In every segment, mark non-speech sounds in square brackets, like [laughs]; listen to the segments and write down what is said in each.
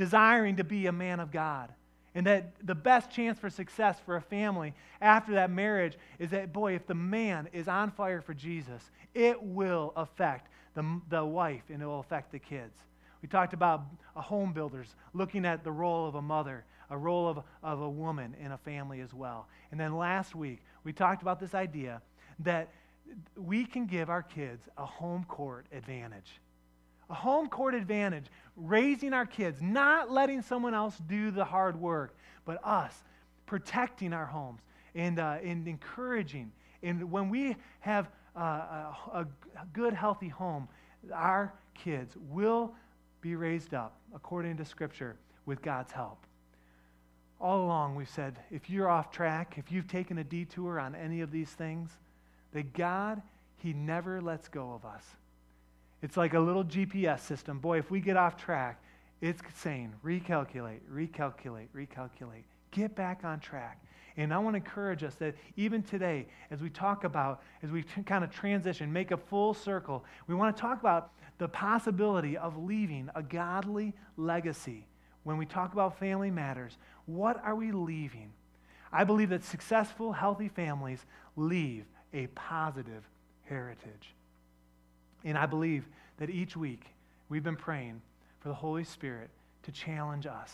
desiring to be a man of God. And that the best chance for success for a family after that marriage is that, boy, if the man is on fire for Jesus, it will affect the, the wife and it will affect the kids. We talked about a home builders looking at the role of a mother, a role of, of a woman in a family as well. And then last week, we talked about this idea that we can give our kids a home court advantage. A home court advantage, raising our kids, not letting someone else do the hard work, but us protecting our homes and, uh, and encouraging. And when we have uh, a, a good, healthy home, our kids will be raised up according to Scripture with God's help. All along, we've said if you're off track, if you've taken a detour on any of these things, that God, He never lets go of us. It's like a little GPS system. Boy, if we get off track, it's saying recalculate, recalculate, recalculate. Get back on track. And I want to encourage us that even today, as we talk about, as we t- kind of transition, make a full circle, we want to talk about the possibility of leaving a godly legacy. When we talk about family matters, what are we leaving? I believe that successful, healthy families leave a positive heritage. And I believe that each week we've been praying for the Holy Spirit to challenge us.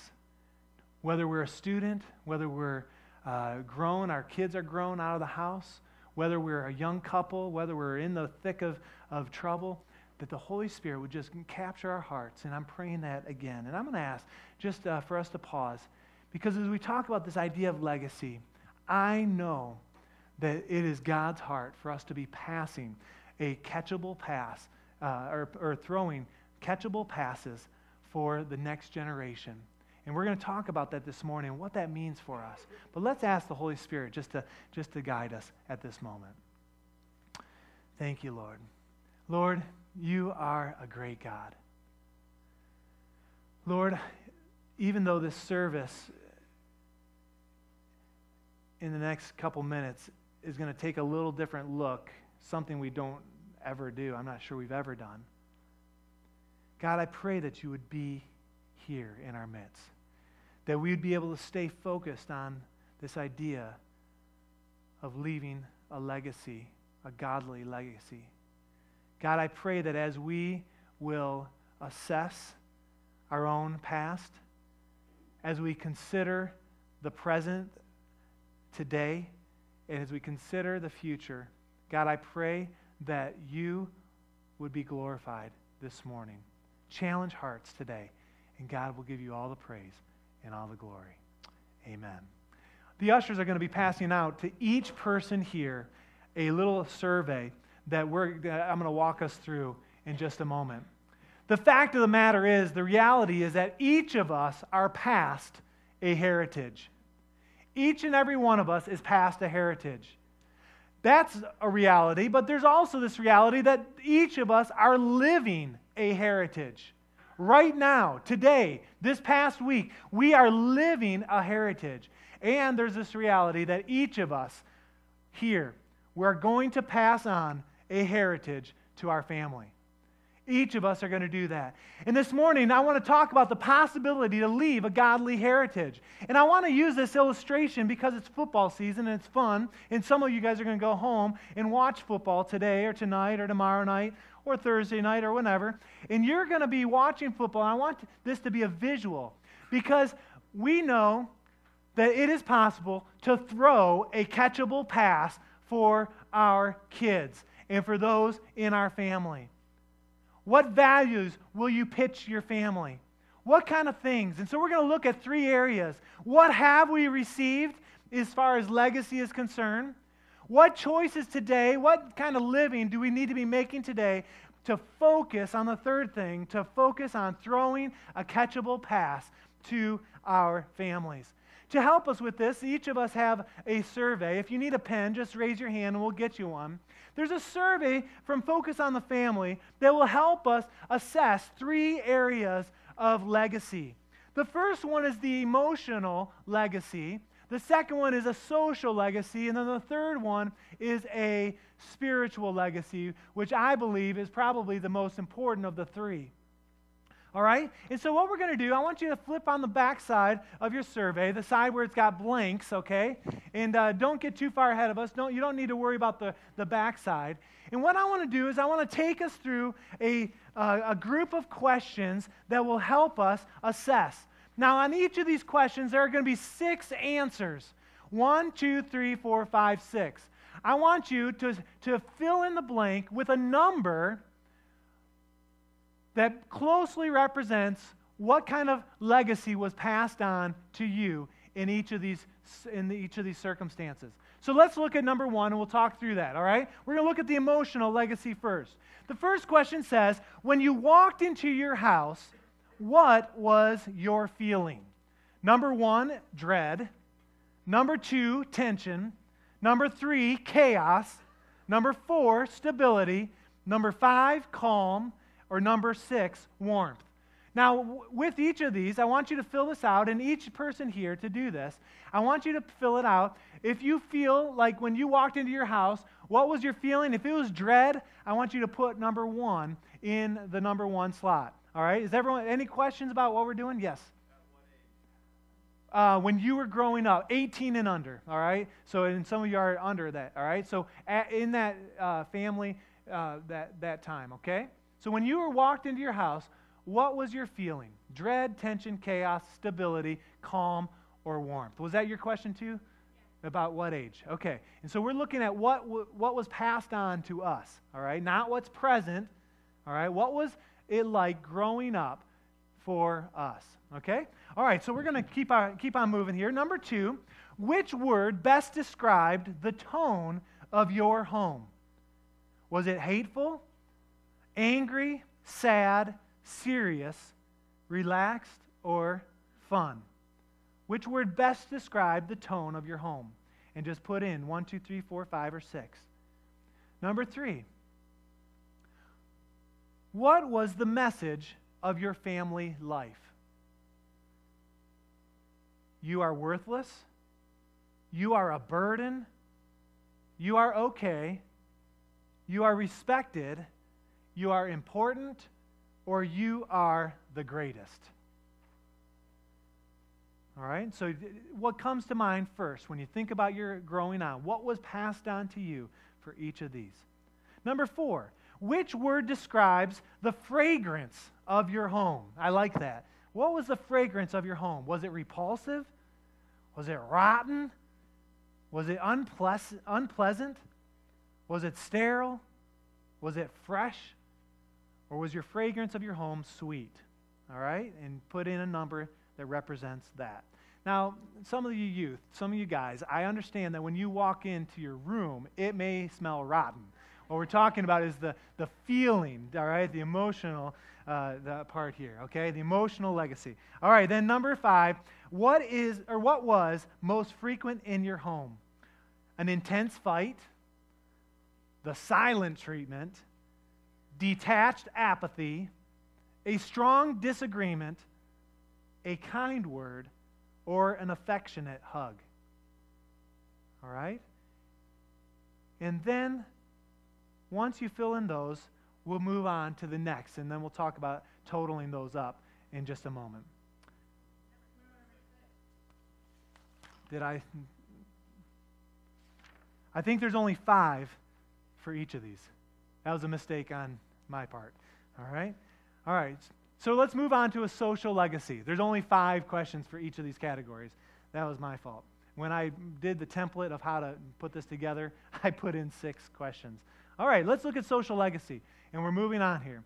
Whether we're a student, whether we're uh, grown, our kids are grown out of the house, whether we're a young couple, whether we're in the thick of, of trouble, that the Holy Spirit would just capture our hearts. And I'm praying that again. And I'm going to ask just uh, for us to pause because as we talk about this idea of legacy, I know that it is God's heart for us to be passing a catchable pass uh, or, or throwing catchable passes for the next generation. And we're going to talk about that this morning, what that means for us. But let's ask the Holy Spirit just to, just to guide us at this moment. Thank you, Lord. Lord, you are a great God. Lord, even though this service in the next couple minutes is going to take a little different look, something we don't ever do, I'm not sure we've ever done. God, I pray that you would be here in our midst, that we would be able to stay focused on this idea of leaving a legacy, a godly legacy. God, I pray that as we will assess our own past, as we consider the present today, and as we consider the future, God, I pray that you would be glorified this morning. Challenge hearts today, and God will give you all the praise and all the glory. Amen. The ushers are going to be passing out to each person here a little survey that, we're, that I'm going to walk us through in just a moment. The fact of the matter is, the reality is that each of us are passed a heritage. Each and every one of us is passed a heritage. That's a reality, but there's also this reality that each of us are living a heritage. Right now, today, this past week, we are living a heritage. And there's this reality that each of us here, we're going to pass on a heritage to our family. Each of us are going to do that. And this morning, I want to talk about the possibility to leave a godly heritage. And I want to use this illustration because it's football season and it's fun. And some of you guys are going to go home and watch football today or tonight or tomorrow night or Thursday night or whenever. And you're going to be watching football. And I want this to be a visual because we know that it is possible to throw a catchable pass for our kids and for those in our family. What values will you pitch your family? What kind of things? And so we're going to look at three areas. What have we received as far as legacy is concerned? What choices today, what kind of living do we need to be making today to focus on the third thing, to focus on throwing a catchable pass to our families? To help us with this, each of us have a survey. If you need a pen, just raise your hand and we'll get you one. There's a survey from Focus on the Family that will help us assess three areas of legacy. The first one is the emotional legacy. The second one is a social legacy. And then the third one is a spiritual legacy, which I believe is probably the most important of the three. All right? And so, what we're going to do, I want you to flip on the back side of your survey, the side where it's got blanks, okay? And uh, don't get too far ahead of us. Don't, you don't need to worry about the, the back side. And what I want to do is, I want to take us through a, uh, a group of questions that will help us assess. Now, on each of these questions, there are going to be six answers one, two, three, four, five, six. I want you to, to fill in the blank with a number that closely represents what kind of legacy was passed on to you in each of these in each of these circumstances. So let's look at number 1 and we'll talk through that, all right? We're going to look at the emotional legacy first. The first question says, when you walked into your house, what was your feeling? Number 1, dread. Number 2, tension. Number 3, chaos. Number 4, stability. Number 5, calm or number six, warmth. Now, with each of these, I want you to fill this out, and each person here to do this, I want you to fill it out. If you feel like when you walked into your house, what was your feeling? If it was dread, I want you to put number one in the number one slot. All right? Is everyone, any questions about what we're doing? Yes. Uh, when you were growing up, 18 and under, all right? So, and some of you are under that, all right? So, at, in that uh, family, uh, that, that time, okay? So when you were walked into your house, what was your feeling? Dread, tension, chaos, stability, calm, or warmth? Was that your question too? About what age? Okay. And so we're looking at what, what was passed on to us, all right? Not what's present, all right? What was it like growing up for us, okay? All right, so we're going to keep on, keep on moving here. Number two, which word best described the tone of your home? Was it hateful, angry, sad, serious, relaxed, or fun? Which word best describe the tone of your home? And just put in one, two, three, four, five, or six. Number three, what was the message of your family life? You are worthless. You are a burden. You are okay. You are respected you are important, or you are the greatest. All right? So, what comes to mind first when you think about your growing on? What was passed on to you for each of these? Number four, which word describes the fragrance of your home? I like that. What was the fragrance of your home? Was it repulsive? Was it rotten? Was it unpleasant? Was it sterile? Was it fresh? Or was your fragrance of your home sweet? All right? And put in a number that represents that. Now, some of you youth, some of you guys, I understand that when you walk into your room, it may smell rotten. What we're talking about is the, the feeling, all right, the emotional uh, the part here, okay? The emotional legacy. All right, then number five, what is or what was most frequent in your home? An intense fight, the silent treatment, detached apathy, a strong disagreement, a kind word, or an affectionate hug. All right? And then, once you fill in those, we'll move on to the next, and then we'll talk about totaling those up in just a moment. Did I? I think there's only five for each of these. That was a mistake on my part. All right? All right. So let's move on to a social legacy. There's only five questions for each of these categories. That was my fault. When I did the template of how to put this together, [laughs] I put in six questions. All right, let's look at social legacy. And we're moving on here.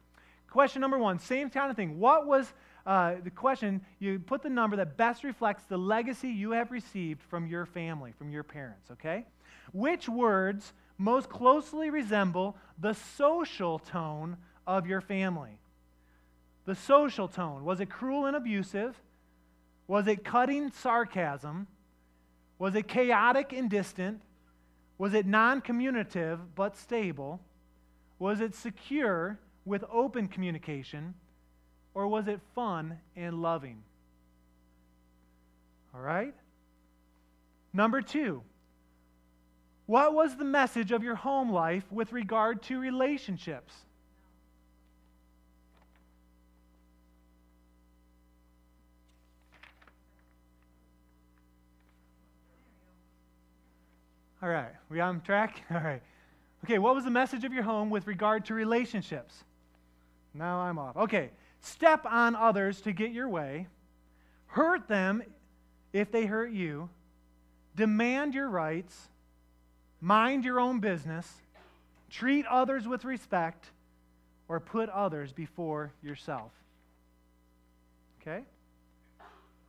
Question number one, same kind of thing. What was uh, the question? You put the number that best reflects the legacy you have received from your family, from your parents, okay? Which words most closely resemble the social tone of your family. The social tone. Was it cruel and abusive? Was it cutting sarcasm? Was it chaotic and distant? Was it non communicative but stable? Was it secure with open communication? Or was it fun and loving? All right? Number two, what was the message of your home life with regard to relationships? All right, we on track? [laughs] All right. Okay, what was the message of your home with regard to relationships? Now I'm off. Okay, step on others to get your way, hurt them if they hurt you, demand your rights, Mind your own business. Treat others with respect. Or put others before yourself. Okay?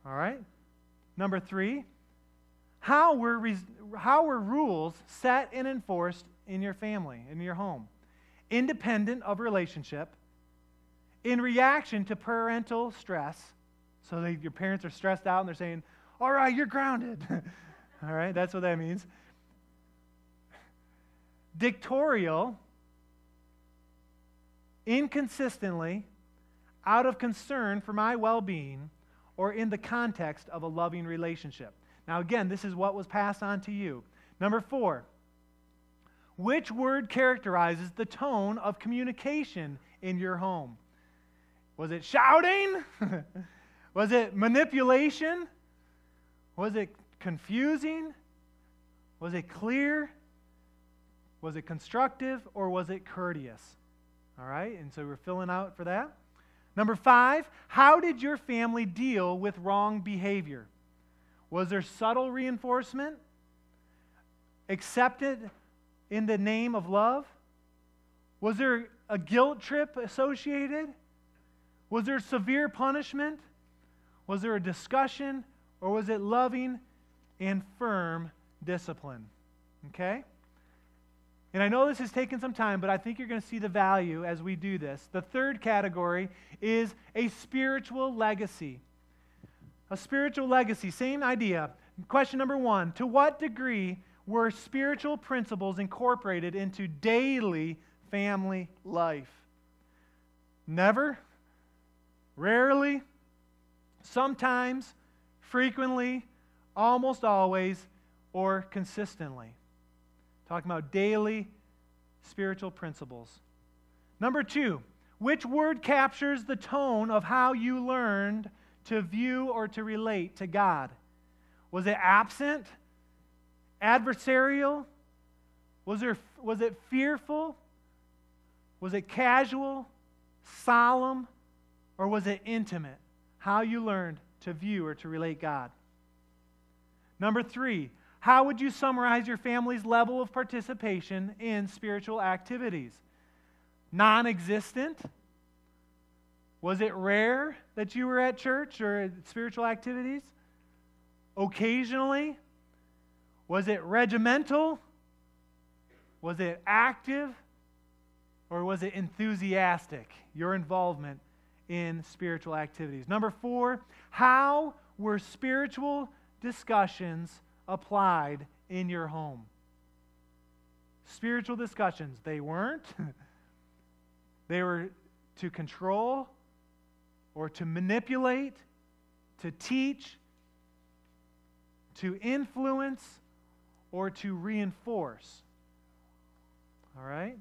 All right. Number three, how were, how were rules set and enforced in your family, in your home? Independent of relationship, in reaction to parental stress. So they, your parents are stressed out and they're saying, All right, you're grounded. [laughs] All right, that's what that means. Dictatorial, inconsistently, out of concern for my well being, or in the context of a loving relationship. Now, again, this is what was passed on to you. Number four, which word characterizes the tone of communication in your home? Was it shouting? [laughs] was it manipulation? Was it confusing? Was it clear? Was it constructive or was it courteous? All right, and so we're filling out for that. Number five, how did your family deal with wrong behavior? Was there subtle reinforcement? Accepted in the name of love? Was there a guilt trip associated? Was there severe punishment? Was there a discussion? Or was it loving and firm discipline? Okay? And I know this has taken some time, but I think you're going to see the value as we do this. The third category is a spiritual legacy. A spiritual legacy, same idea. Question number one To what degree were spiritual principles incorporated into daily family life? Never, rarely, sometimes, frequently, almost always, or consistently. Talking about daily spiritual principles. Number two, which word captures the tone of how you learned to view or to relate to God? Was it absent? Adversarial? Was, there, was it fearful? Was it casual? Solemn? Or was it intimate? How you learned to view or to relate God. Number three, how would you summarize your family's level of participation in spiritual activities? Non existent? Was it rare that you were at church or at spiritual activities? Occasionally? Was it regimental? Was it active? Or was it enthusiastic, your involvement in spiritual activities? Number four, how were spiritual discussions applied in your home. Spiritual discussions, they weren't. [laughs] they were to control or to manipulate, to teach, to influence, or to reinforce. All right?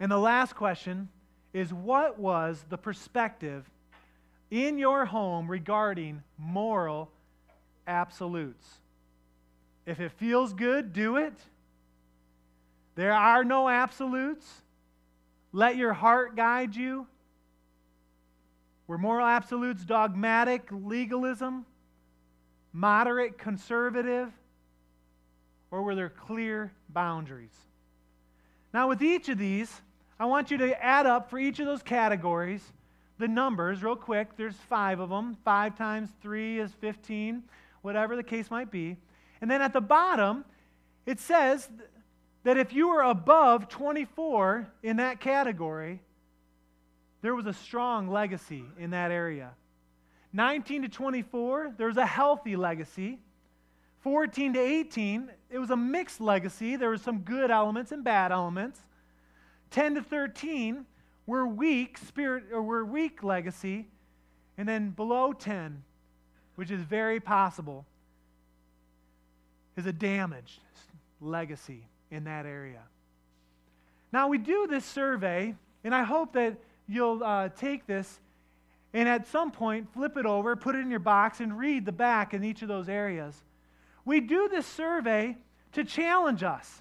And the last question is what was the perspective in your home regarding moral absolutes. If it feels good, do it. There are no absolutes. Let your heart guide you. Were moral absolutes dogmatic legalism, moderate conservative, or were there clear boundaries? Now, with each of these, I want you to add up for each of those categories the numbers real quick. There's five of them. Five times three is 15 whatever the case might be. And then at the bottom, it says that if you were above 24 in that category, there was a strong legacy in that area. 19 to 24, there was a healthy legacy. 14 to 18, it was a mixed legacy. There were some good elements and bad elements. 10 to 13 were weak spirit or were weak legacy. And then below 10, which is very possible, is a damaged legacy in that area. Now, we do this survey, and I hope that you'll uh, take this and at some point flip it over, put it in your box, and read the back in each of those areas. We do this survey to challenge us,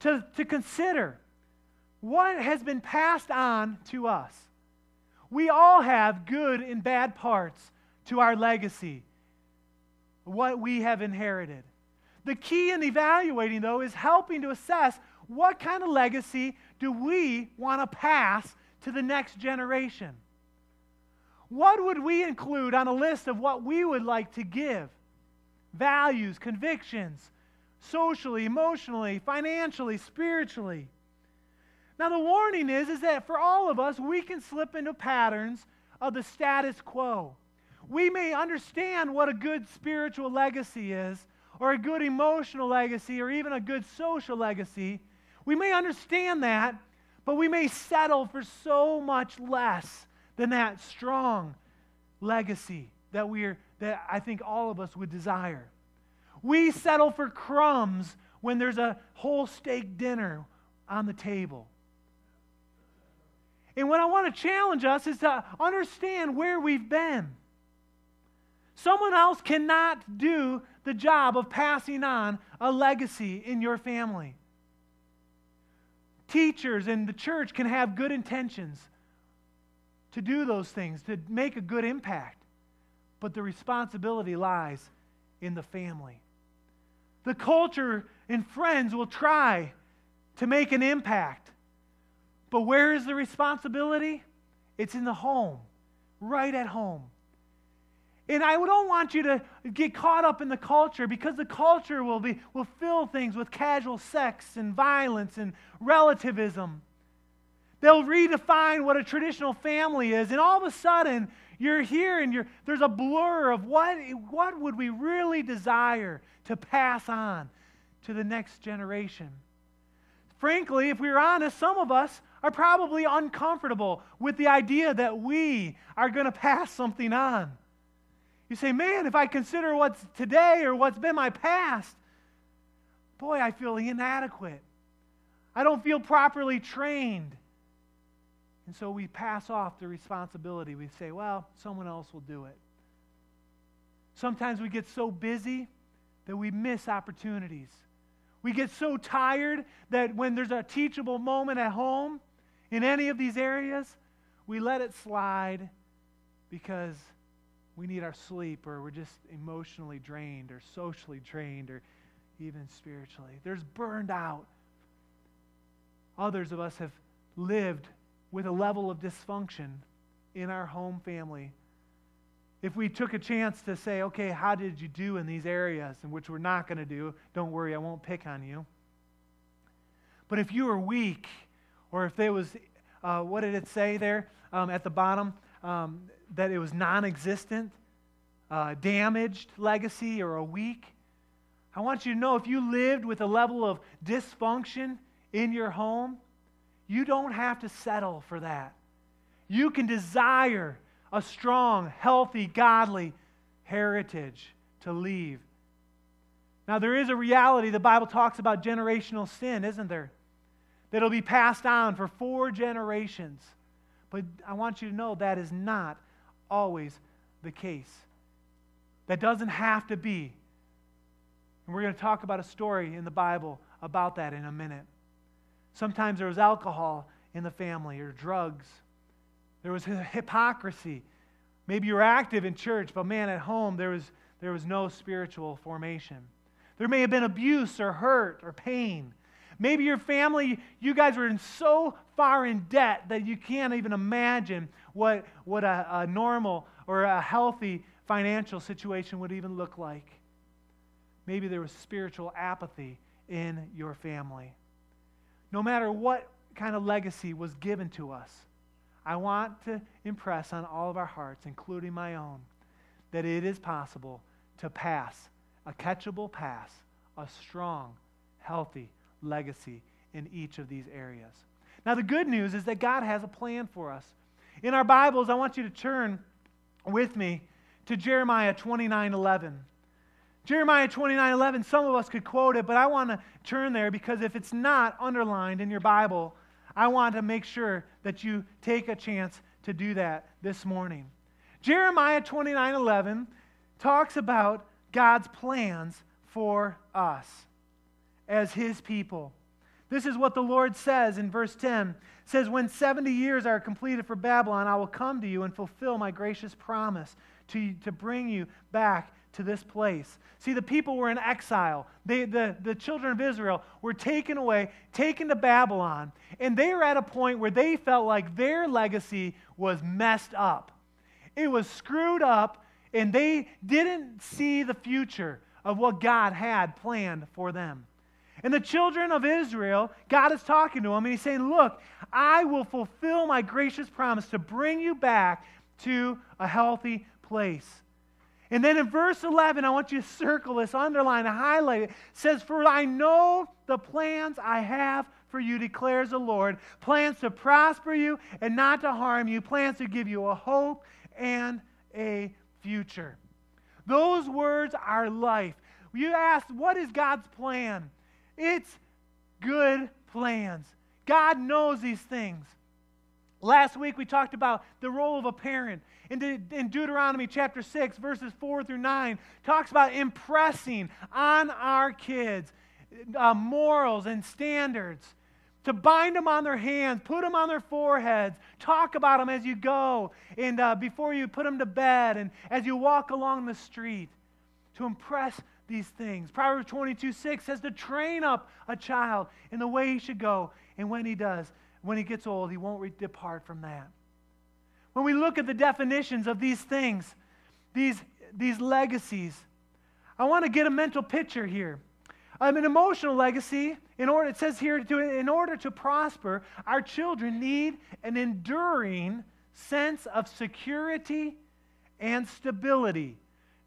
to, to consider what has been passed on to us. We all have good and bad parts to our legacy, what we have inherited. The key in evaluating, though, is helping to assess what kind of legacy do we want to pass to the next generation. What would we include on a list of what we would like to give? Values, convictions, socially, emotionally, financially, spiritually. Now the warning is is that for all of us we can slip into patterns of the status quo. We may understand what a good spiritual legacy is or a good emotional legacy or even a good social legacy. We may understand that, but we may settle for so much less than that strong legacy that we're that I think all of us would desire. We settle for crumbs when there's a whole steak dinner on the table. And what I want to challenge us is to understand where we've been. Someone else cannot do the job of passing on a legacy in your family. Teachers and the church can have good intentions to do those things, to make a good impact, but the responsibility lies in the family. The culture and friends will try to make an impact, but where is the responsibility? It's in the home, right at home. And I don't want you to get caught up in the culture because the culture will, be, will fill things with casual sex and violence and relativism. They'll redefine what a traditional family is, and all of a sudden, you're here and you're, there's a blur of what, what would we really desire to pass on to the next generation. Frankly, if we're honest, some of us are probably uncomfortable with the idea that we are going to pass something on. You say, man, if I consider what's today or what's been my past, boy, I feel inadequate. I don't feel properly trained. And so we pass off the responsibility. We say, well, someone else will do it. Sometimes we get so busy that we miss opportunities. We get so tired that when there's a teachable moment at home in any of these areas, we let it slide because we need our sleep or we're just emotionally drained or socially drained or even spiritually. There's burned out. Others of us have lived with a level of dysfunction in our home family if we took a chance to say, okay, how did you do in these areas, in which we're not going to do, don't worry, I won't pick on you. But if you were weak, or if there was, uh, what did it say there um, at the bottom? Um, that it was non existent, uh, damaged legacy, or a weak. I want you to know if you lived with a level of dysfunction in your home, you don't have to settle for that. You can desire a strong, healthy, godly heritage to leave. Now, there is a reality. The Bible talks about generational sin, isn't there? That'll be passed on for four generations. But I want you to know that is not always the case. That doesn't have to be. And we're going to talk about a story in the Bible about that in a minute. Sometimes there was alcohol in the family or drugs there was hypocrisy. Maybe you were active in church, but man, at home, there was, there was no spiritual formation. There may have been abuse or hurt or pain. Maybe your family, you guys were in so far in debt that you can't even imagine what, what a, a normal or a healthy financial situation would even look like. Maybe there was spiritual apathy in your family. No matter what kind of legacy was given to us, I want to impress on all of our hearts, including my own, that it is possible to pass a catchable pass, a strong, healthy legacy in each of these areas. Now, the good news is that God has a plan for us. In our Bibles, I want you to turn with me to Jeremiah 29 11. Jeremiah 29 11, some of us could quote it, but I want to turn there because if it's not underlined in your Bible, I want to make sure that you take a chance to do that this morning. Jeremiah 29 11 talks about God's plans for us as his people. This is what the Lord says in verse 10. It says, When 70 years are completed for Babylon, I will come to you and fulfill my gracious promise to, to bring you back to this place. See, the people were in exile. They, the, the children of Israel were taken away, taken to Babylon, and they were at a point where they felt like their legacy was messed up. It was screwed up, and they didn't see the future of what God had planned for them. And the children of Israel, God is talking to them, and He's saying, Look, I will fulfill my gracious promise to bring you back to a healthy place. And then in verse 11, I want you to circle this, underline, highlight it. it says, For I know the plans I have for you, declares the Lord plans to prosper you and not to harm you, plans to give you a hope and a future. Those words are life. You ask, What is God's plan? It's good plans. God knows these things. Last week we talked about the role of a parent. In, in Deuteronomy chapter 6, verses 4 through 9, talks about impressing on our kids uh, morals and standards. To bind them on their hands, put them on their foreheads, talk about them as you go, and uh, before you put them to bed, and as you walk along the street. To impress these things. Proverbs 22 6 says to train up a child in the way he should go, and when he does, when he gets old, he won't re- depart from that. When we look at the definitions of these things, these, these legacies, I want to get a mental picture here. Um, an emotional legacy, in order, it says here, to, in order to prosper, our children need an enduring sense of security and stability,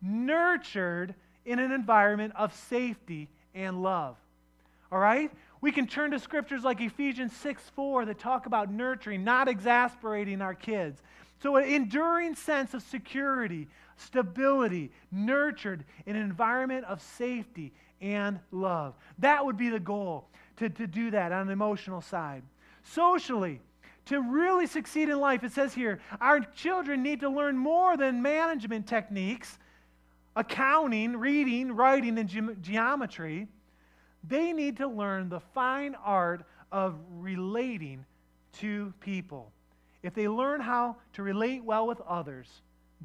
nurtured in an environment of safety and love. All right? We can turn to scriptures like Ephesians 6 4 that talk about nurturing, not exasperating our kids. So, an enduring sense of security, stability, nurtured in an environment of safety and love. That would be the goal to, to do that on an emotional side. Socially, to really succeed in life, it says here, our children need to learn more than management techniques accounting, reading, writing, and ge- geometry, they need to learn the fine art of relating to people. If they learn how to relate well with others,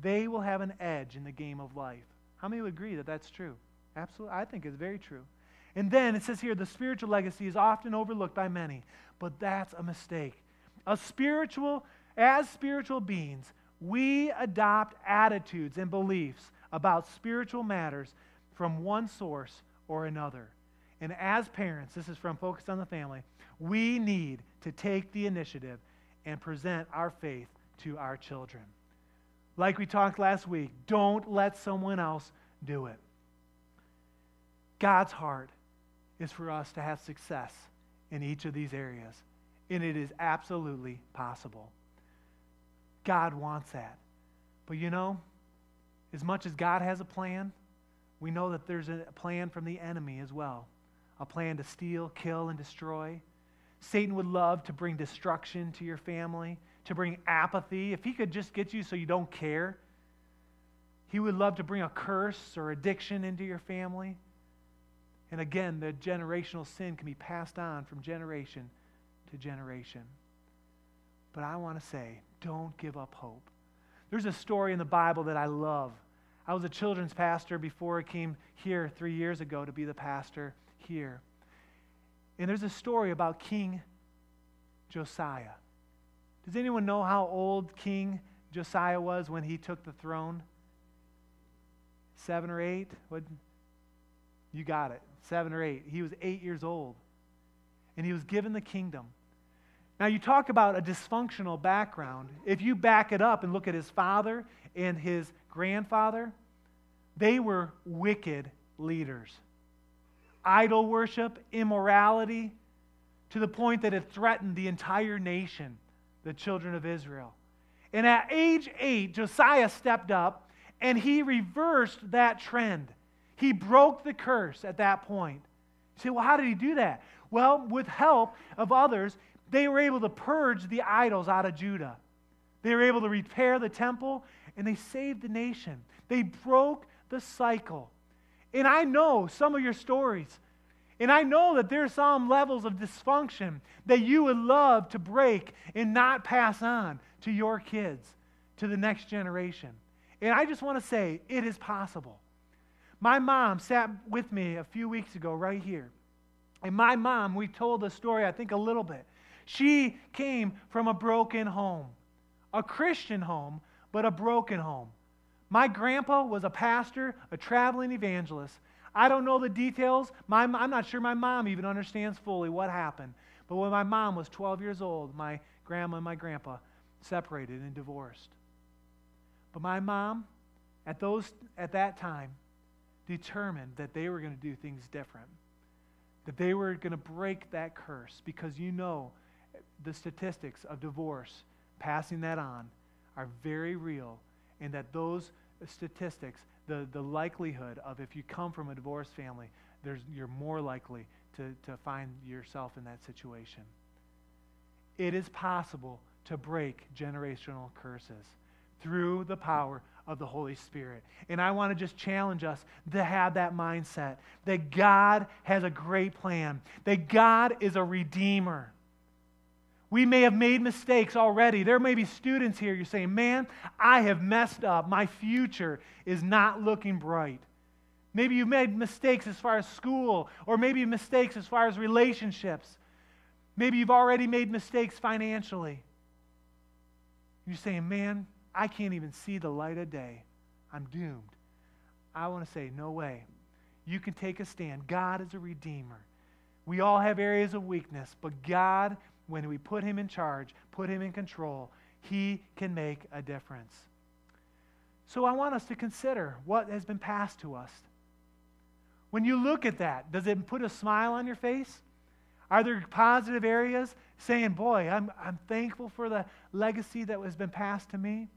they will have an edge in the game of life. How many would agree that that's true? Absolutely. I think it's very true. And then it says here the spiritual legacy is often overlooked by many, but that's a mistake. A spiritual, as spiritual beings, we adopt attitudes and beliefs about spiritual matters from one source or another. And as parents, this is from Focus on the Family, we need to take the initiative and present our faith to our children. Like we talked last week, don't let someone else do it. God's heart is for us to have success in each of these areas, and it is absolutely possible. God wants that. But you know, as much as God has a plan, we know that there's a plan from the enemy as well a plan to steal, kill, and destroy. Satan would love to bring destruction to your family, to bring apathy. If he could just get you so you don't care, he would love to bring a curse or addiction into your family. And again, the generational sin can be passed on from generation to generation. But I want to say, don't give up hope. There's a story in the Bible that I love. I was a children's pastor before I came here three years ago to be the pastor here. And there's a story about King Josiah. Does anyone know how old King Josiah was when he took the throne? Seven or eight? What? You got it. Seven or eight. He was eight years old. And he was given the kingdom. Now, you talk about a dysfunctional background. If you back it up and look at his father and his grandfather, they were wicked leaders. Idol worship, immorality, to the point that it threatened the entire nation, the children of Israel. And at age eight, Josiah stepped up and he reversed that trend. He broke the curse at that point. You say, well, how did he do that? Well, with help of others, they were able to purge the idols out of Judah. They were able to repair the temple and they saved the nation. They broke the cycle. And I know some of your stories. And I know that there are some levels of dysfunction that you would love to break and not pass on to your kids, to the next generation. And I just want to say it is possible. My mom sat with me a few weeks ago right here. And my mom, we told the story, I think, a little bit. She came from a broken home, a Christian home, but a broken home. My grandpa was a pastor, a traveling evangelist. I don't know the details. My, I'm not sure my mom even understands fully what happened. But when my mom was 12 years old, my grandma and my grandpa separated and divorced. But my mom, at, those, at that time, determined that they were going to do things different, that they were going to break that curse because you know the statistics of divorce, passing that on, are very real, and that those statistics, the, the likelihood of if you come from a divorced family, there's, you're more likely to, to find yourself in that situation. It is possible to break generational curses through the power of the Holy Spirit. And I want to just challenge us to have that mindset that God has a great plan, that God is a redeemer. We may have made mistakes already. There may be students here, you're saying, Man, I have messed up. My future is not looking bright. Maybe you've made mistakes as far as school, or maybe mistakes as far as relationships. Maybe you've already made mistakes financially. You're saying, Man, I can't even see the light of day. I'm doomed. I want to say, No way. You can take a stand. God is a redeemer. We all have areas of weakness, but God when we put him in charge, put him in control, he can make a difference. So I want us to consider what has been passed to us. When you look at that, does it put a smile on your face? Are there positive areas saying, Boy, I'm, I'm thankful for the legacy that has been passed to me?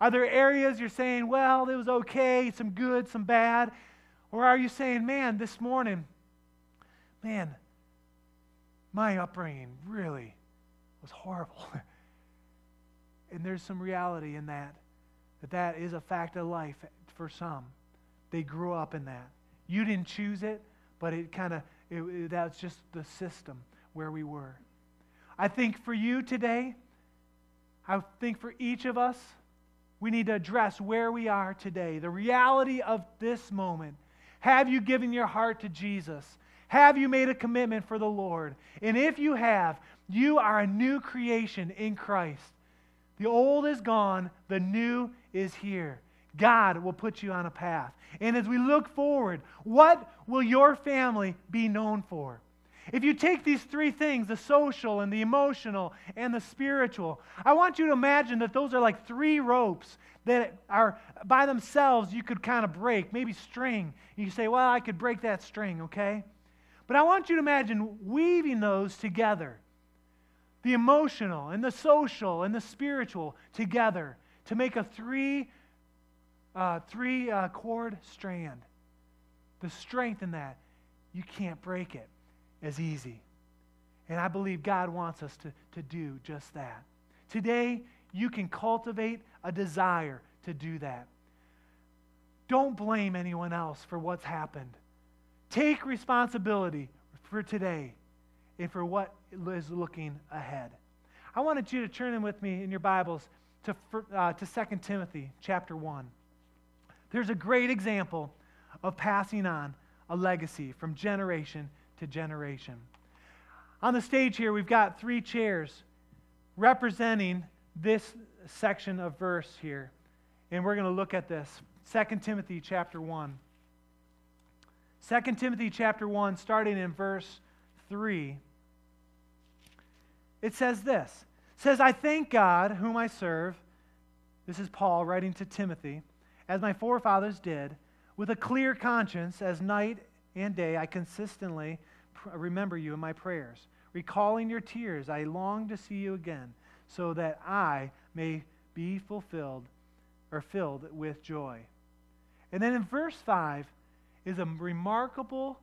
Are there areas you're saying, Well, it was okay, some good, some bad? Or are you saying, Man, this morning, man, my upbringing really was horrible. [laughs] and there's some reality in that, that that is a fact of life for some. They grew up in that. You didn't choose it, but it kind of, that's just the system where we were. I think for you today, I think for each of us, we need to address where we are today, the reality of this moment. Have you given your heart to Jesus? Have you made a commitment for the Lord? And if you have, you are a new creation in Christ. The old is gone, the new is here. God will put you on a path. And as we look forward, what will your family be known for? If you take these three things the social and the emotional and the spiritual I want you to imagine that those are like three ropes that are by themselves you could kind of break, maybe string. You say, Well, I could break that string, okay? But I want you to imagine weaving those together the emotional and the social and the spiritual together to make a three, uh, three uh, cord strand. The strength in that, you can't break it as easy. And I believe God wants us to, to do just that. Today, you can cultivate a desire to do that. Don't blame anyone else for what's happened. Take responsibility for today and for what is looking ahead. I wanted you to turn in with me in your Bibles to, uh, to 2 Timothy chapter 1. There's a great example of passing on a legacy from generation to generation. On the stage here, we've got three chairs representing this section of verse here. And we're going to look at this. 2 Timothy chapter 1. 2 Timothy chapter 1, starting in verse 3, it says this. It says, I thank God whom I serve. This is Paul writing to Timothy, as my forefathers did, with a clear conscience, as night and day I consistently remember you in my prayers. Recalling your tears, I long to see you again, so that I may be fulfilled or filled with joy. And then in verse 5, is a remarkable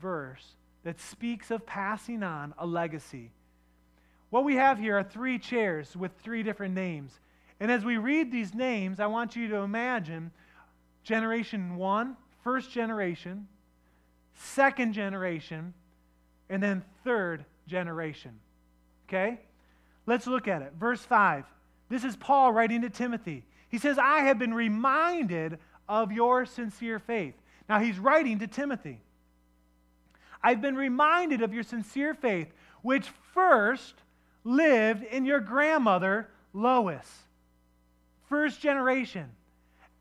verse that speaks of passing on a legacy. What we have here are three chairs with three different names. And as we read these names, I want you to imagine generation one first generation, second generation, and then third generation. Okay? Let's look at it. Verse 5. This is Paul writing to Timothy. He says, I have been reminded of your sincere faith. Now, he's writing to Timothy. I've been reminded of your sincere faith, which first lived in your grandmother, Lois, first generation,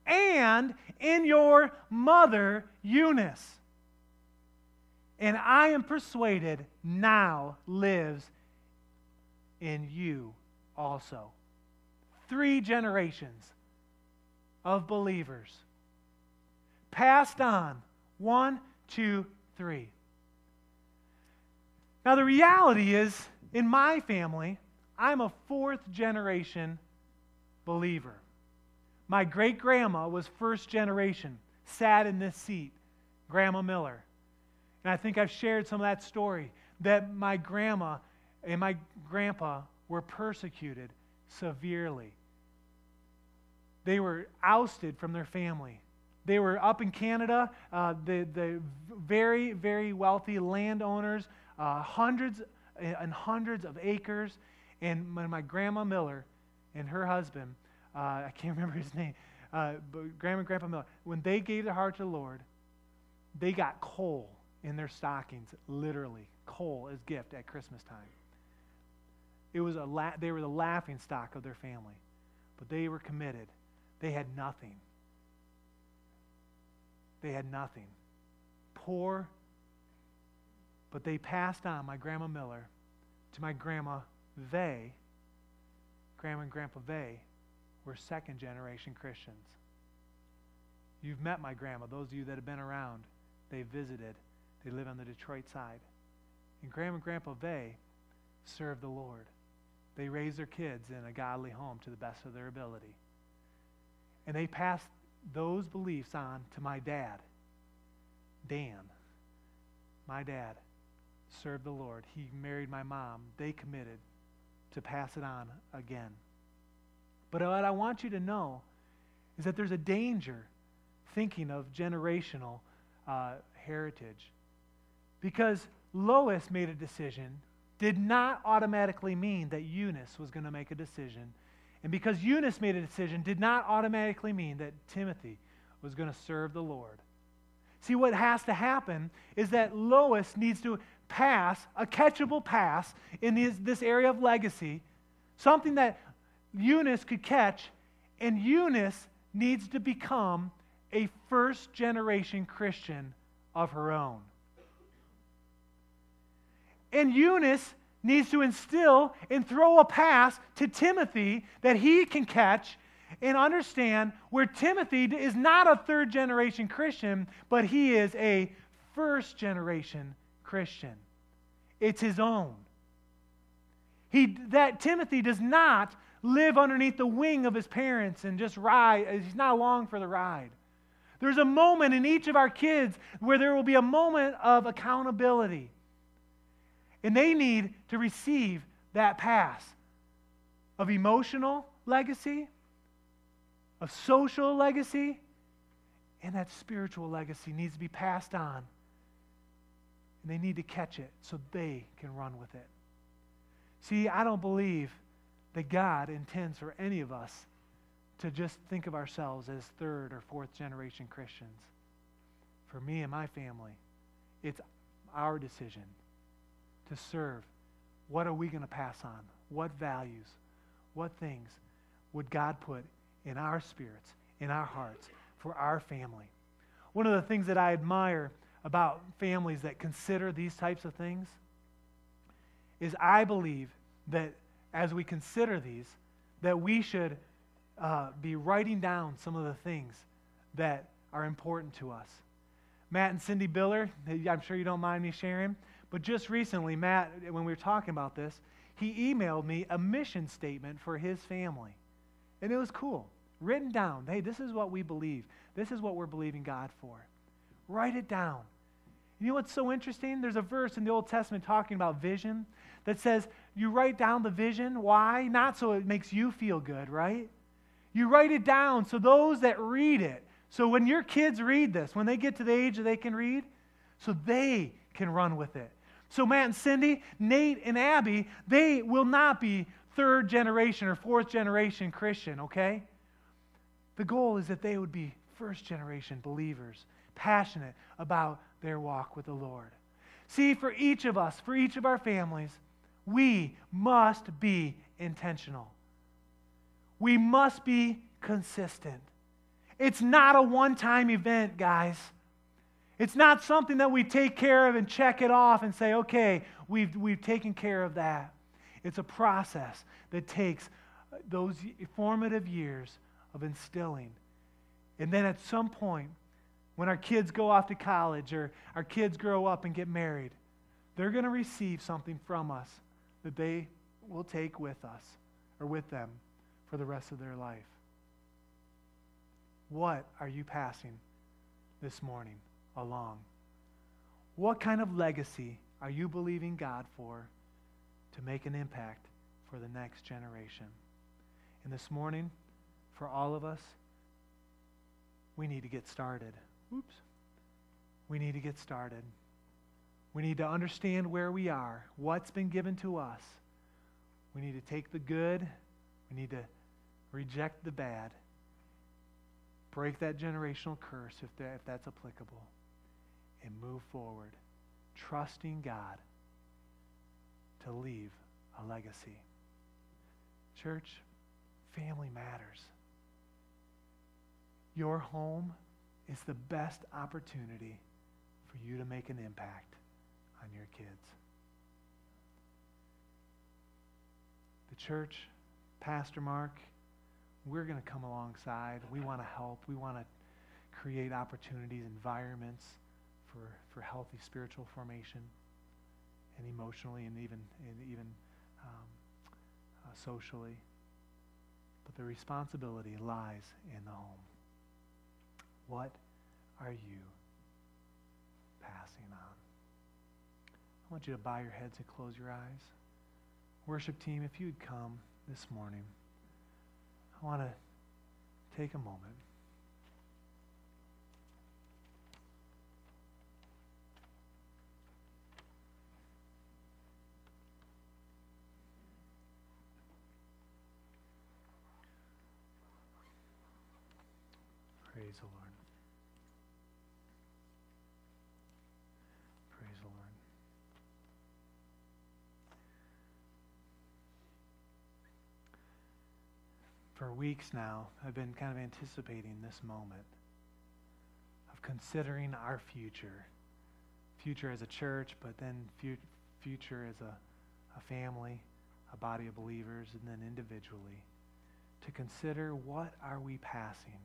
and in your mother, Eunice. And I am persuaded now lives in you also. Three generations of believers passed on one, two, three. Now, the reality is, in my family, I'm a fourth generation believer. My great grandma was first generation, sat in this seat, Grandma Miller. And I think I've shared some of that story that my grandma and my grandpa were persecuted severely. They were ousted from their family. They were up in Canada, uh, the, the very, very wealthy landowners, uh, hundreds and hundreds of acres. And when my grandma Miller and her husband, uh, I can't [laughs] remember his name, uh, but grandma and grandpa Miller, when they gave their heart to the Lord, they got coal in their stockings, literally coal as gift at Christmas time. It was a la- they were the laughing stock of their family, but they were committed. They had nothing. They had nothing. Poor, but they passed on my grandma Miller to my grandma Vegh. Grandma and Grandpa Vegh were second generation Christians. You've met my grandma, those of you that have been around, they visited. They live on the Detroit side. And Grandma and Grandpa Vegh served the Lord. They raised their kids in a godly home to the best of their ability. And they passed those beliefs on to my dad, Dan. My dad served the Lord. He married my mom. They committed to pass it on again. But what I want you to know is that there's a danger thinking of generational uh, heritage. Because Lois made a decision did not automatically mean that Eunice was going to make a decision. And because Eunice made a decision did not automatically mean that Timothy was going to serve the Lord. See, what has to happen is that Lois needs to pass, a catchable pass in this, area of legacy, something that Eunice could catch, and Eunice needs to become a first generation Christian of her own. And Eunice needs to instill and throw a pass to Timothy that he can catch and understand where Timothy is not a third generation Christian, but he is a first generation Christian. It's his own. He, that Timothy does not live underneath the wing of his parents and just ride. He's not along for the ride. There's a moment in each of our kids where there will be a moment of accountability. And they need to receive that pass of emotional legacy, of social legacy, and that spiritual legacy needs to be passed on. And they need to catch it so they can run with it. See, I don't believe that God intends for any of us to just think of ourselves as third or fourth generation Christians. For me and my family, it's our decision to serve. What are we going to pass on? What values, what things would God put in our spirits, in our hearts, for our family? One of the things that I admire about families that consider these types of things is I believe that as we consider these, that we should uh, be writing down some of the things that are important to us. Matt and Cindy Biller, I'm sure you don't mind me sharing, but just recently, Matt, when we were talking about this, he emailed me a mission statement for his family. And it was cool. Written down. Hey, this is what we believe. This is what we're believing God for. Write it down. You know what's so interesting? There's a verse in the Old Testament talking about vision that says you write down the vision. Why? Not so it makes you feel good, right? You write it down so those that read it, So when your kids read this, when they get to the age that they can read, so they can run with it. So Matt and Cindy, Nate and Abby, they will not be third generation or fourth generation Christian, okay? The goal is that they would be first generation believers, passionate about their walk with the Lord. See, for each of us, for each of our families, we must be intentional. We must be consistent. It's not a one time event, guys. It's not something that we take care of and check it off and say, okay, we've, we've taken care of that. It's a process that takes uh, those formative years of instilling. And then at some point, when our kids go off to college or our kids grow up and get married, they're going to receive something from us that they will take with us or with them for the rest of their life. What are you passing this morning along? What kind of legacy are you believing God for to make an impact for the next generation? And this morning, for all of us, we need to get started. Oops. We need to get started. We need to understand where we are, what's been given to us. We need to take the good, we need to reject the bad, break that generational curse if, that, if that's applicable, and move forward, trusting God to leave a legacy. Church, family matters. Your home is the best opportunity for you to make an impact on your kids. The church, Pastor Mark, we're going to come alongside. We want to help. We want to create opportunities, environments for, for healthy spiritual formation and emotionally and even, and even um, uh, socially. But the responsibility lies in the home. What are you passing on? I want you to bow your heads and close your eyes. Worship team, if you'd come this morning, I want to take a moment. Praise the Lord. Praise the Lord. For weeks now, I've been kind of anticipating this moment of considering our future. Future as a church, but then future as a, a family, a body of believers, and then individually. To consider what are we passing?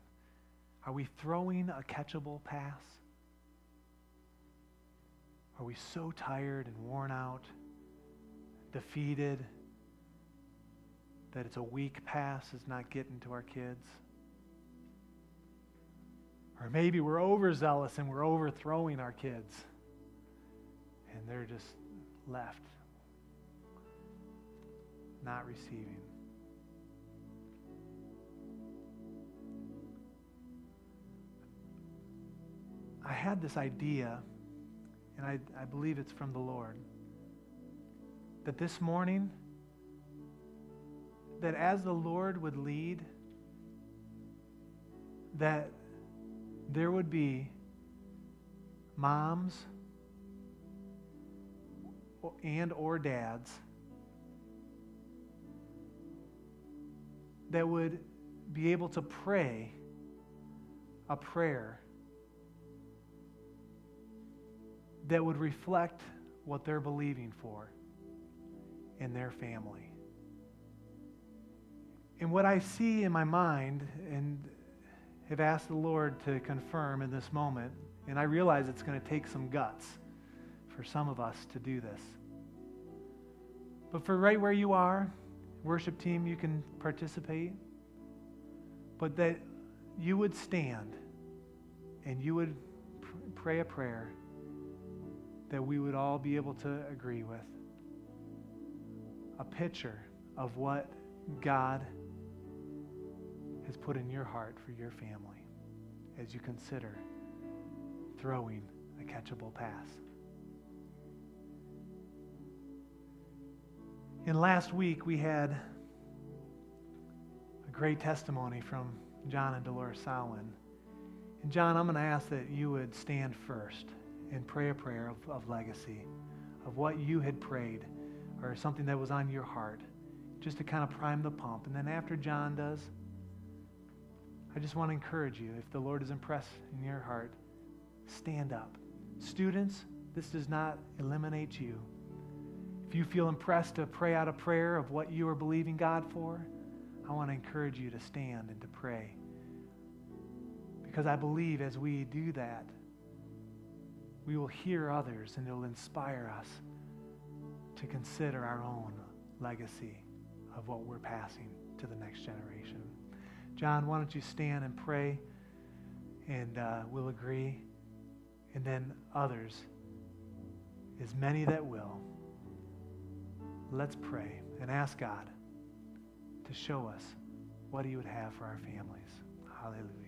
Are we throwing a catchable pass? Are we so tired and worn out, defeated, that it's a weak pass is not getting to our kids? Or maybe we're overzealous and we're overthrowing our kids and they're just left, not receiving. I had this idea, and I, I believe it's from the Lord, that this morning, that as the Lord would lead, that there would be moms and or dads that would be able to pray a prayer that would reflect what they're believing for in their family. And what I see in my mind, and have asked the Lord to confirm in this moment, and I realize it's going to take some guts for some of us to do this. But for right where you are, worship team, you can participate. But that you would stand and you would pr- pray a prayer that we would all be able to agree with. A picture of what God has put in your heart for your family as you consider throwing a catchable pass. In last week, we had a great testimony from John and Dolores Sowin. And John, I'm going to ask that you would stand first and pray a prayer of, of legacy, of what you had prayed or something that was on your heart, just to kind of prime the pump. And then after John does, I just want to encourage you, if the Lord is impressed in your heart, stand up. Students, this does not eliminate you. If you feel impressed to pray out a prayer of what you are believing God for, I want to encourage you to stand and to pray. Because I believe as we do that, we will hear others and it will inspire us to consider our own legacy of what we're passing to the next generation. John, why don't you stand and pray and uh, we'll agree. And then others, as many that will, let's pray and ask God to show us what He would have for our families. Hallelujah.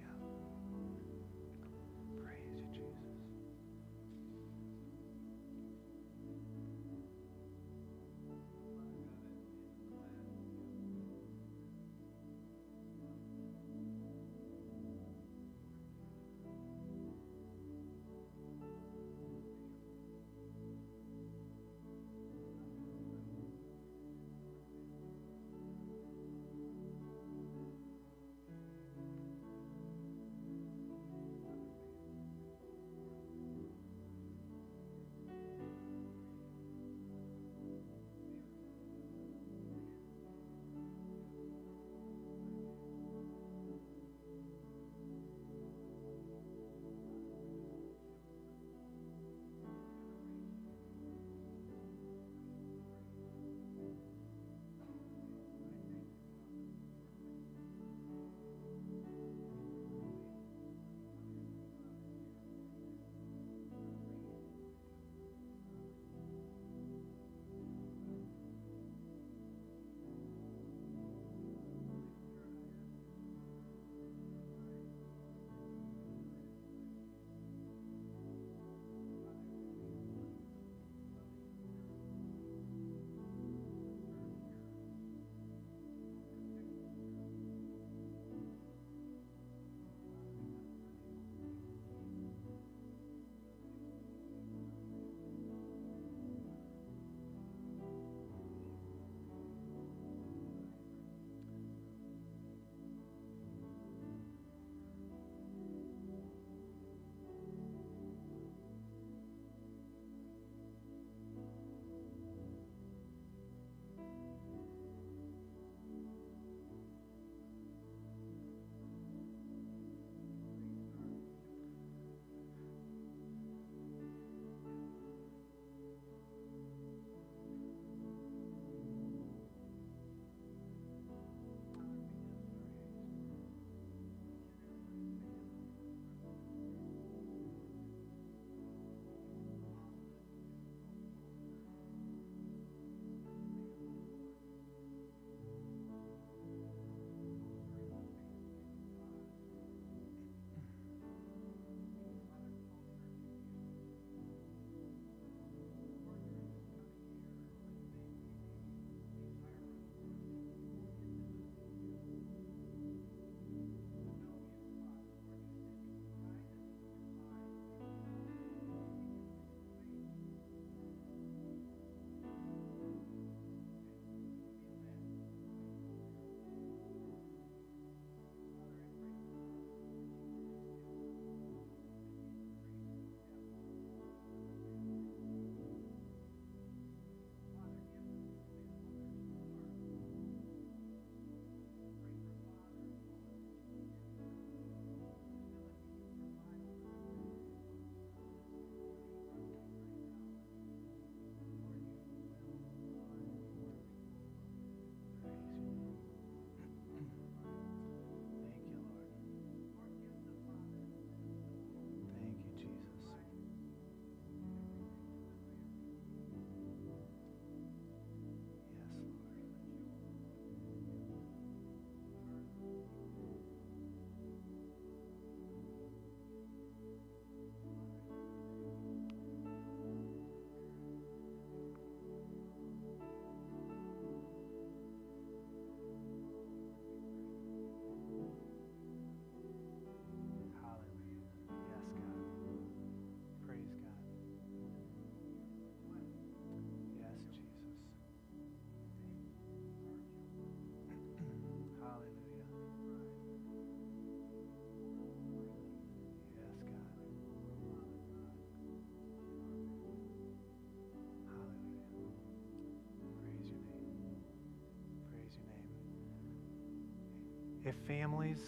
If families,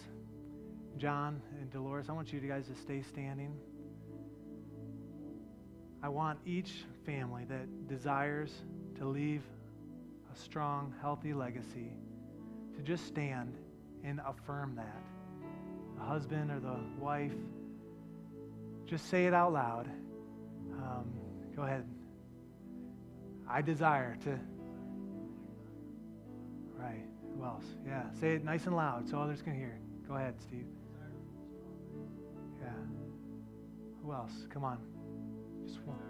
John and Dolores, I want you guys to stay standing. I want each family that desires to leave a strong, healthy legacy to just stand and affirm that. The husband or the wife, just say it out loud. Um, go ahead. I desire to. Right. Else? Yeah. Say it nice and loud so others can hear. Go ahead, Steve. Yeah. Who else? Come on. Just one.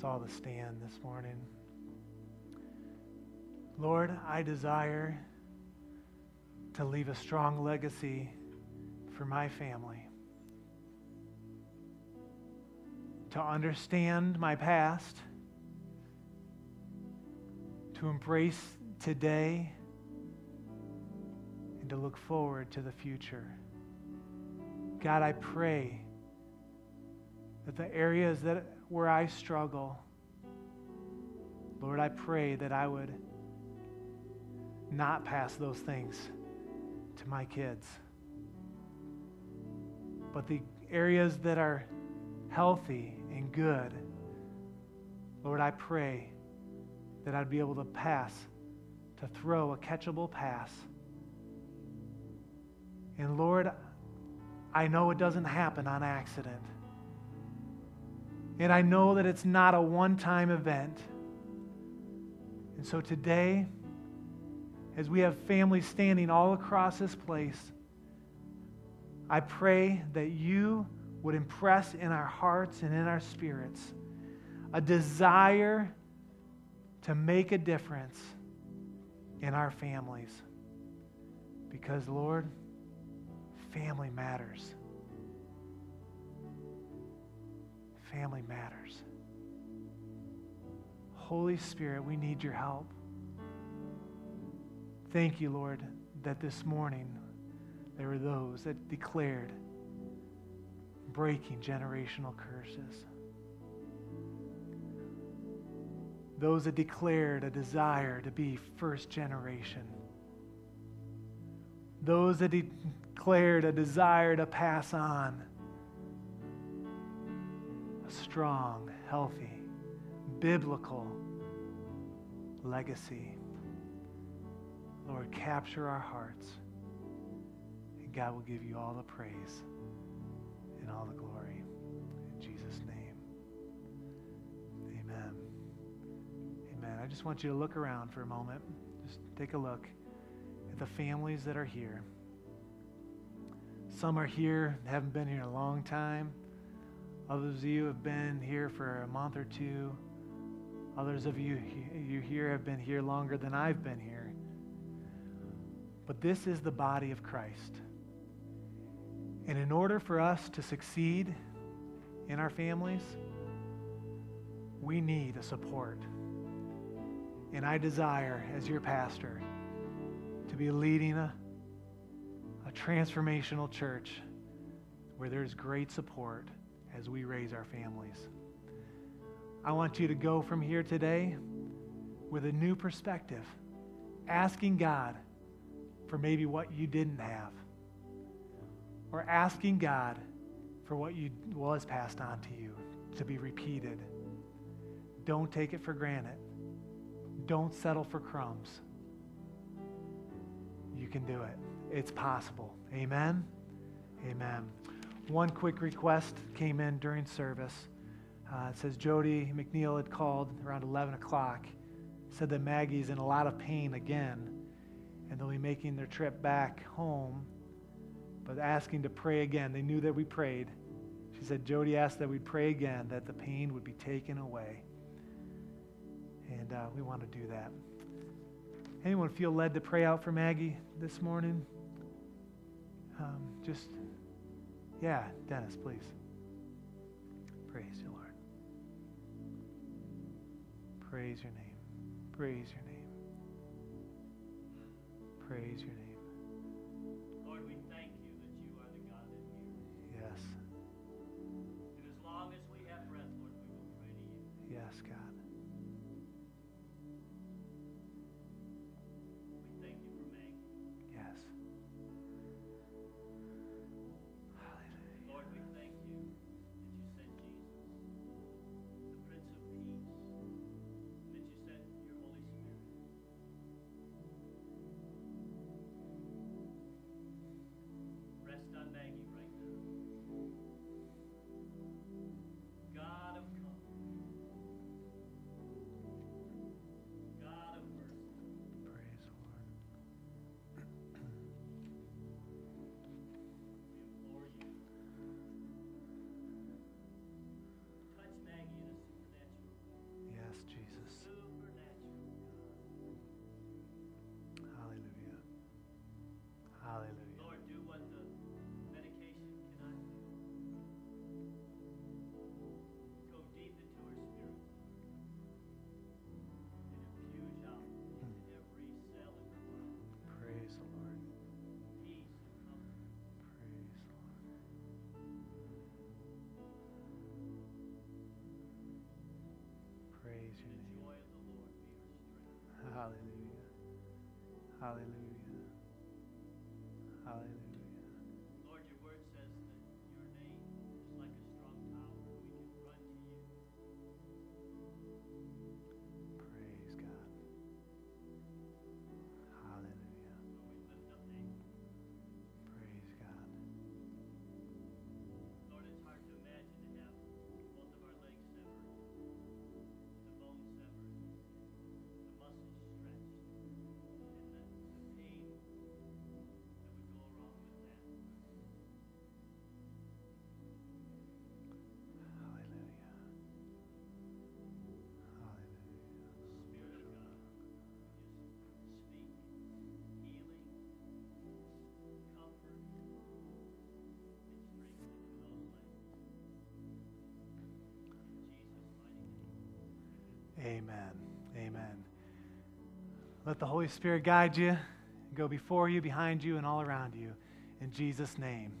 Us all to stand this morning. Lord, I desire to leave a strong legacy for my family. To understand my past, to embrace today, and to look forward to the future. God, I pray that the areas that where I struggle, Lord, I pray that I would not pass those things to my kids. But the areas that are healthy and good, Lord, I pray that I'd be able to pass, to throw a catchable pass And Lord, I know it doesn't happen on accident. And I know that it's not a one time event. And so today, as we have families standing all across this place, I pray that you would impress in our hearts and in our spirits a desire to make a difference in our families. Because, Lord, family matters. Family matters. Holy Spirit, we need your help. Thank you, Lord, that this morning there were those that declared breaking generational curses. Those that declared a desire to be first generation. Those that declared a desire to pass on strong, healthy, biblical legacy. Lord, capture our hearts, and God will give you all the praise and all the glory. In Jesus' name, amen. Amen. I just want you to look around for a moment. Just take a look at the families that are here. Some are here, haven't been here a long time. Others of you have been here for a month or two. Others of you, you here have been here longer than I've been here. But this is the body of Christ. And in order for us to succeed in our families, we need a support. And I desire, as your pastor, to be leading a, a transformational church where there's great support as we raise our families. I want you to go from here today with a new perspective, asking God for maybe what you didn't have, or asking God for what you was passed on to you to be repeated. Don't take it for granted. Don't settle for crumbs. You can do it. It's possible. Amen. Amen. One quick request came in during service. Uh, it says Jody McNeil had called around 11 o'clock, said that Maggie's in a lot of pain again and they'll be making their trip back home, but asking to pray again. They knew that we prayed. She said, Jody asked that we pray again, that the pain would be taken away. And uh, we want to do that. Anyone feel led to pray out for Maggie this morning? Um, just, yeah, Dennis, please. Praise you, Lord. Praise your name. Praise your name. Praise your name. Lord, we thank you that you are the God that hears. Yes. And as long as we have breath, Lord, we will pray to you. Yes, God. Hallelujah. Amen. Amen. Let the Holy Spirit guide you, go before you, behind you, and all around you. In Jesus' name.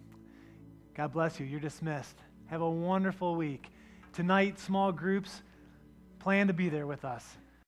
God bless you. You're dismissed. Have a wonderful week. Tonight, small groups plan to be there with us.